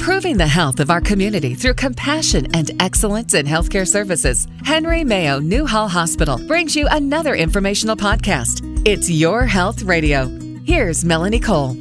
improving the health of our community through compassion and excellence in healthcare services. Henry Mayo Newhall Hospital brings you another informational podcast. It's Your Health Radio. Here's Melanie Cole.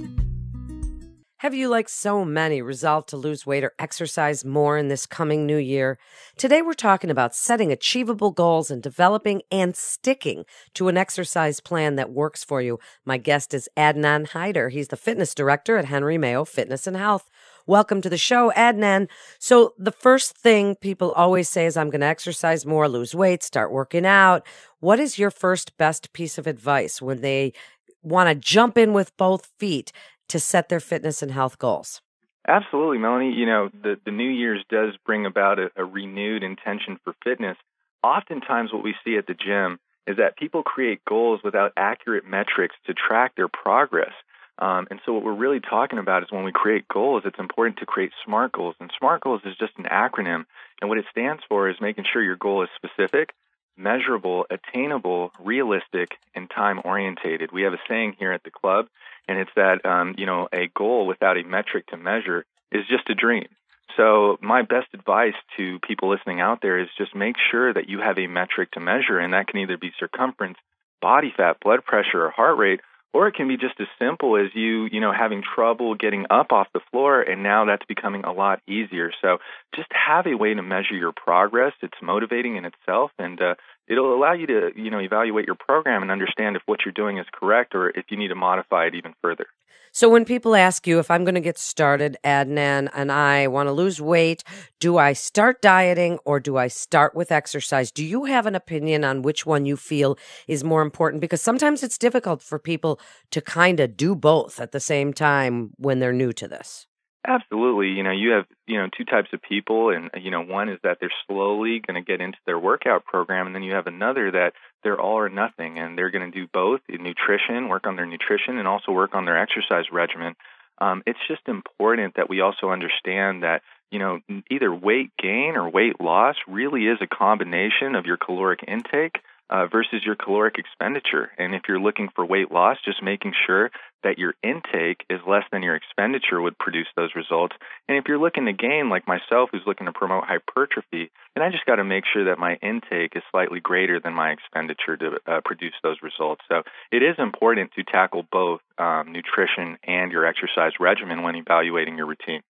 Have you, like so many, resolved to lose weight or exercise more in this coming new year? Today, we're talking about setting achievable goals and developing and sticking to an exercise plan that works for you. My guest is Adnan Hyder. He's the fitness director at Henry Mayo Fitness and Health. Welcome to the show, Adnan. So, the first thing people always say is, I'm going to exercise more, lose weight, start working out. What is your first best piece of advice when they want to jump in with both feet to set their fitness and health goals? Absolutely, Melanie. You know, the, the New Year's does bring about a, a renewed intention for fitness. Oftentimes, what we see at the gym is that people create goals without accurate metrics to track their progress. Um, and so, what we're really talking about is when we create goals, it's important to create SMART goals. And SMART goals is just an acronym. And what it stands for is making sure your goal is specific, measurable, attainable, realistic, and time orientated. We have a saying here at the club and it's that um, you know a goal without a metric to measure is just a dream. So my best advice to people listening out there is just make sure that you have a metric to measure, and that can either be circumference, body fat, blood pressure, or heart rate, or it can be just as simple as you, you know, having trouble getting up off the floor, and now that's becoming a lot easier. So just have a way to measure your progress. It's motivating in itself, and uh, it'll allow you to, you know, evaluate your program and understand if what you're doing is correct or if you need to modify it even further. So when people ask you if I'm going to get started, Adnan, and I want to lose weight, do I start dieting or do I start with exercise? Do you have an opinion on which one you feel is more important? Because sometimes it's difficult for people to kind of do both at the same time when they're new to this. Absolutely. You know, you have, know, two types of people and you know, one is that they're slowly going to get into their workout program and then you have another that they're all or nothing and they're going to do both in nutrition, work on their nutrition and also work on their exercise regimen. Um, it's just important that we also understand that you know either weight gain or weight loss really is a combination of your caloric intake uh, versus your caloric expenditure. And if you're looking for weight loss, just making sure that your intake is less than your expenditure would produce those results. And if you're looking to gain, like myself, who's looking to promote hypertrophy, then I just got to make sure that my intake is slightly greater than my expenditure to uh, produce those results. So it is important to tackle both um, nutrition and your exercise regimen when evaluating your routine.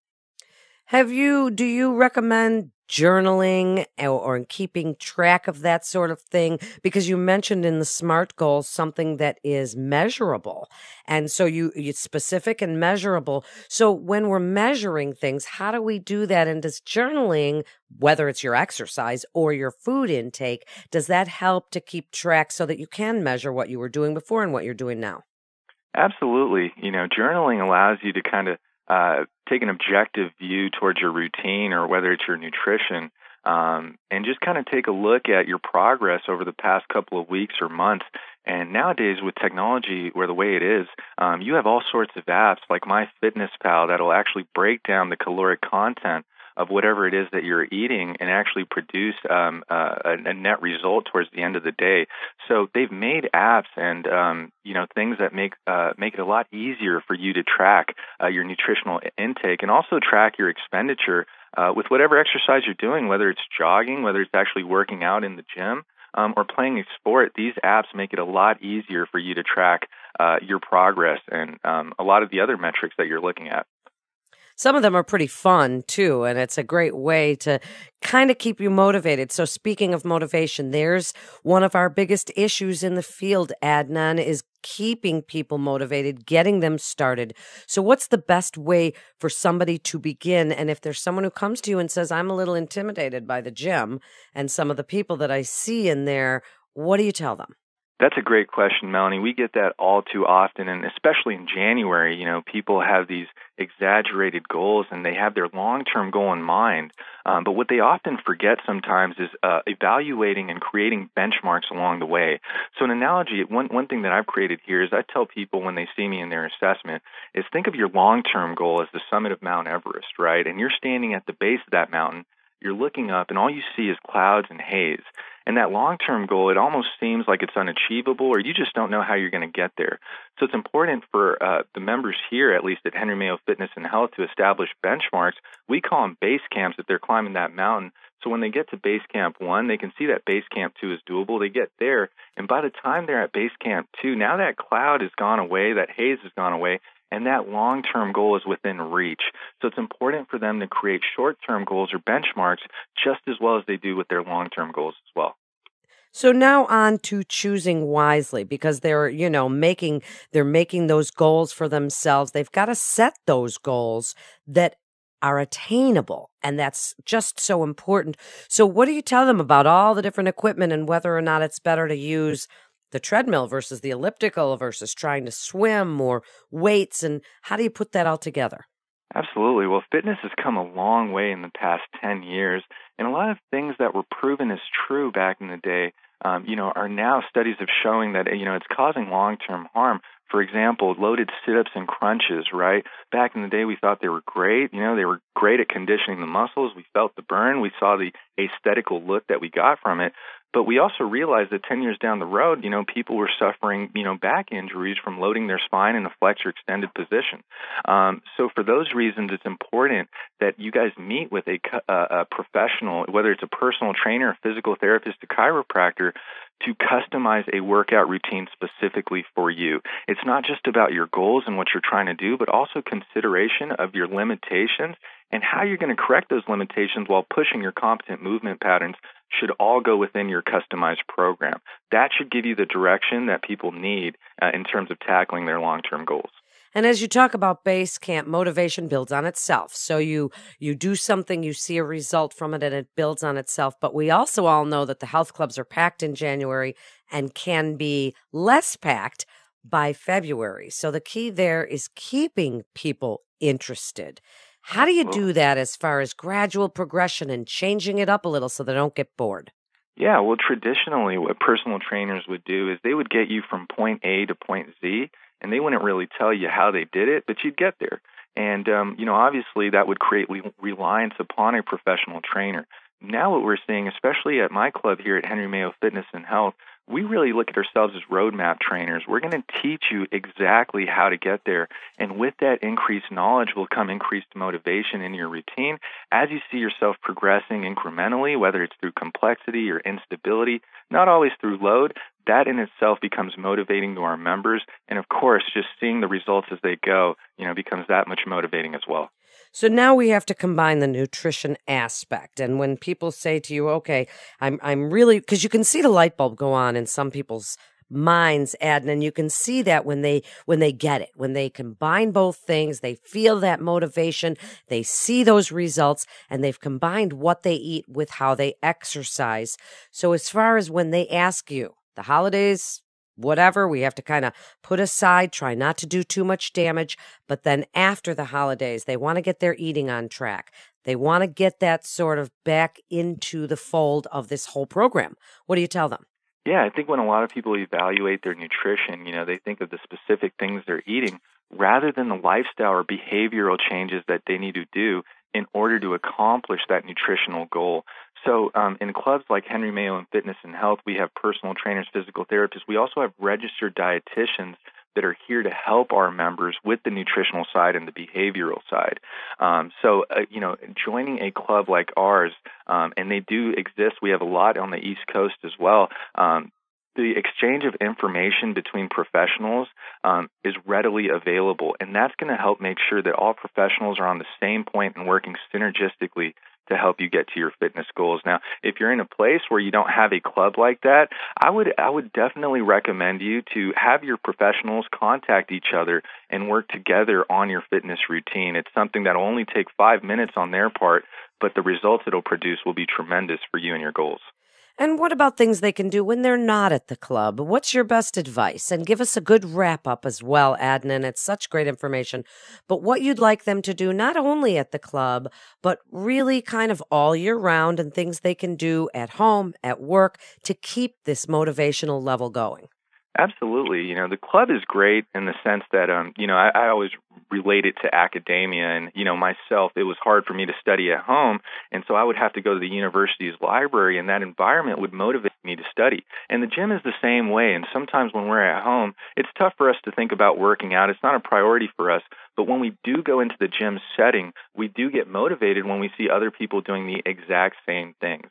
Have you, do you recommend journaling or, or keeping track of that sort of thing? Because you mentioned in the SMART goals something that is measurable. And so you, it's specific and measurable. So when we're measuring things, how do we do that? And does journaling, whether it's your exercise or your food intake, does that help to keep track so that you can measure what you were doing before and what you're doing now? Absolutely. You know, journaling allows you to kind of uh, take an objective view towards your routine or whether it's your nutrition um, and just kind of take a look at your progress over the past couple of weeks or months. And nowadays, with technology where the way it is, um, you have all sorts of apps like MyFitnessPal that'll actually break down the caloric content of whatever it is that you're eating and actually produce um, uh, a, a, net result towards the end of the day. So they've made apps and um, you know things that make uh, make it a lot easier for you to track uh, your nutritional intake and also track your expenditure uh, with whatever exercise you're doing, whether it's jogging, whether it's actually working out in the gym. Um, or playing a sport, these apps make it a lot easier for you to track uh, your progress and um, a lot of the other metrics that you're looking at some of them are pretty fun too and it's a great way to kind of keep you motivated. So speaking of motivation there's one of our biggest issues in the field adnan is keeping people motivated getting them started. So what's the best way for somebody to begin? And if there's someone who comes to you and says i'm a little intimidated by the gym and some of the people that i see in there what do you tell them that's a great question, Melanie. We get that all too often, and especially in January, you know, people have these exaggerated goals and they have their long term goal in mind. Um, but what they often forget sometimes is uh, evaluating and creating benchmarks along the way. So, an analogy, one, one thing that I've created here is I tell people when they see me in their assessment is think of your long term goal as the summit of Mount Everest, right? And you're standing at the base of that mountain you're looking up and all you see is clouds and haze. And that long term goal, it almost seems like it's unachievable or you just don't know how you're going to get there. So it's important for uh, the members here, at least at Henry Mayo Fitness and Health, to establish benchmarks. We call them base camps if they're climbing that mountain. So when they get to base camp one, they can see that base camp two is doable. They get there, and by the time they're at base camp two, now that cloud has gone away, that haze has gone away, and that long term goal is within reach. So it's important for them to create short term goals or benchmarks just as well as they do with their long term goals as well. So now on to choosing wisely because they're, you know, making they're making those goals for themselves. They've got to set those goals that are attainable and that's just so important. So what do you tell them about all the different equipment and whether or not it's better to use the treadmill versus the elliptical versus trying to swim or weights and how do you put that all together? Absolutely. Well, fitness has come a long way in the past 10 years, and a lot of things that were proven as true back in the day, um, you know, are now studies of showing that, you know, it's causing long-term harm. For example, loaded sit-ups and crunches, right? Back in the day, we thought they were great. You know, they were great at conditioning the muscles. We felt the burn. We saw the aesthetical look that we got from it. But we also realized that 10 years down the road, you know, people were suffering, you know, back injuries from loading their spine in a flexor extended position. Um, so for those reasons, it's important that you guys meet with a, a, a professional, whether it's a personal trainer, a physical therapist, a chiropractor, to customize a workout routine specifically for you. It's not just about your goals and what you're trying to do, but also consideration of your limitations and how you're going to correct those limitations while pushing your competent movement patterns should all go within your customized program. That should give you the direction that people need uh, in terms of tackling their long-term goals. And as you talk about base camp, motivation builds on itself. So you you do something, you see a result from it, and it builds on itself. But we also all know that the health clubs are packed in January and can be less packed by February. So the key there is keeping people interested. How do you do that as far as gradual progression and changing it up a little so they don't get bored? Yeah, well, traditionally, what personal trainers would do is they would get you from point A to point Z, and they wouldn't really tell you how they did it, but you'd get there. And, um, you know, obviously that would create re- reliance upon a professional trainer. Now, what we're seeing, especially at my club here at Henry Mayo Fitness and Health, we really look at ourselves as roadmap trainers. We're going to teach you exactly how to get there. And with that increased knowledge will come increased motivation in your routine as you see yourself progressing incrementally, whether it's through complexity or instability, not always through load. That in itself becomes motivating to our members. And of course, just seeing the results as they go, you know, becomes that much motivating as well. So now we have to combine the nutrition aspect. And when people say to you, okay, I'm, I'm really, cause you can see the light bulb go on in some people's minds, Adnan, and you can see that when they, when they get it, when they combine both things, they feel that motivation, they see those results, and they've combined what they eat with how they exercise. So as far as when they ask you, the holidays whatever we have to kind of put aside, try not to do too much damage. But then after the holidays, they want to get their eating on track. They want to get that sort of back into the fold of this whole program. What do you tell them? Yeah, I think when a lot of people evaluate their nutrition, you know, they think of the specific things they're eating rather than the lifestyle or behavioral changes that they need to do in order to accomplish that nutritional goal. So, um, in clubs like Henry Mayo and Fitness and Health, we have personal trainers, physical therapists. We also have registered dietitians that are here to help our members with the nutritional side and the behavioral side. Um, so, uh, you know, joining a club like ours, um, and they do exist. We have a lot on the East Coast as well. Um, the exchange of information between professionals um, is readily available, and that's going to help make sure that all professionals are on the same point and working synergistically to help you get to your fitness goals. Now, if you're in a place where you don't have a club like that, I would I would definitely recommend you to have your professionals contact each other and work together on your fitness routine. It's something that'll only take 5 minutes on their part, but the results it'll produce will be tremendous for you and your goals. And what about things they can do when they're not at the club? What's your best advice? And give us a good wrap up as well, Adnan. It's such great information. But what you'd like them to do, not only at the club, but really kind of all year round and things they can do at home, at work to keep this motivational level going. Absolutely. You know, the club is great in the sense that, um, you know, I, I always relate it to academia. And, you know, myself, it was hard for me to study at home. And so I would have to go to the university's library, and that environment would motivate me to study. And the gym is the same way. And sometimes when we're at home, it's tough for us to think about working out. It's not a priority for us. But when we do go into the gym setting, we do get motivated when we see other people doing the exact same things.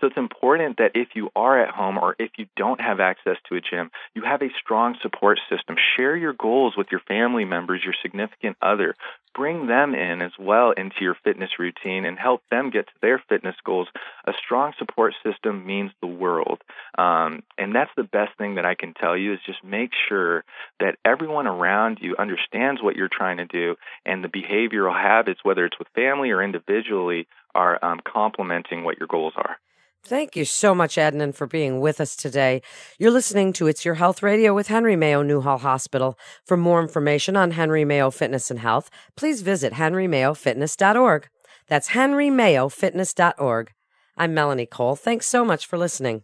So it's important that if you are at home or if you don't have access to a gym, you have a strong support system. Share your goals with your family members, your significant other. Bring them in as well into your fitness routine and help them get to their fitness goals. A strong support system means the world. Um, and that's the best thing that I can tell you is just make sure that everyone around you understands what you're trying to do and the behavioral habits, whether it's with family or individually, are um, complementing what your goals are. Thank you so much, Adnan, for being with us today. You're listening to It's Your Health Radio with Henry Mayo Newhall Hospital. For more information on Henry Mayo Fitness and Health, please visit henrymayofitness.org. That's henrymayofitness.org. I'm Melanie Cole. Thanks so much for listening.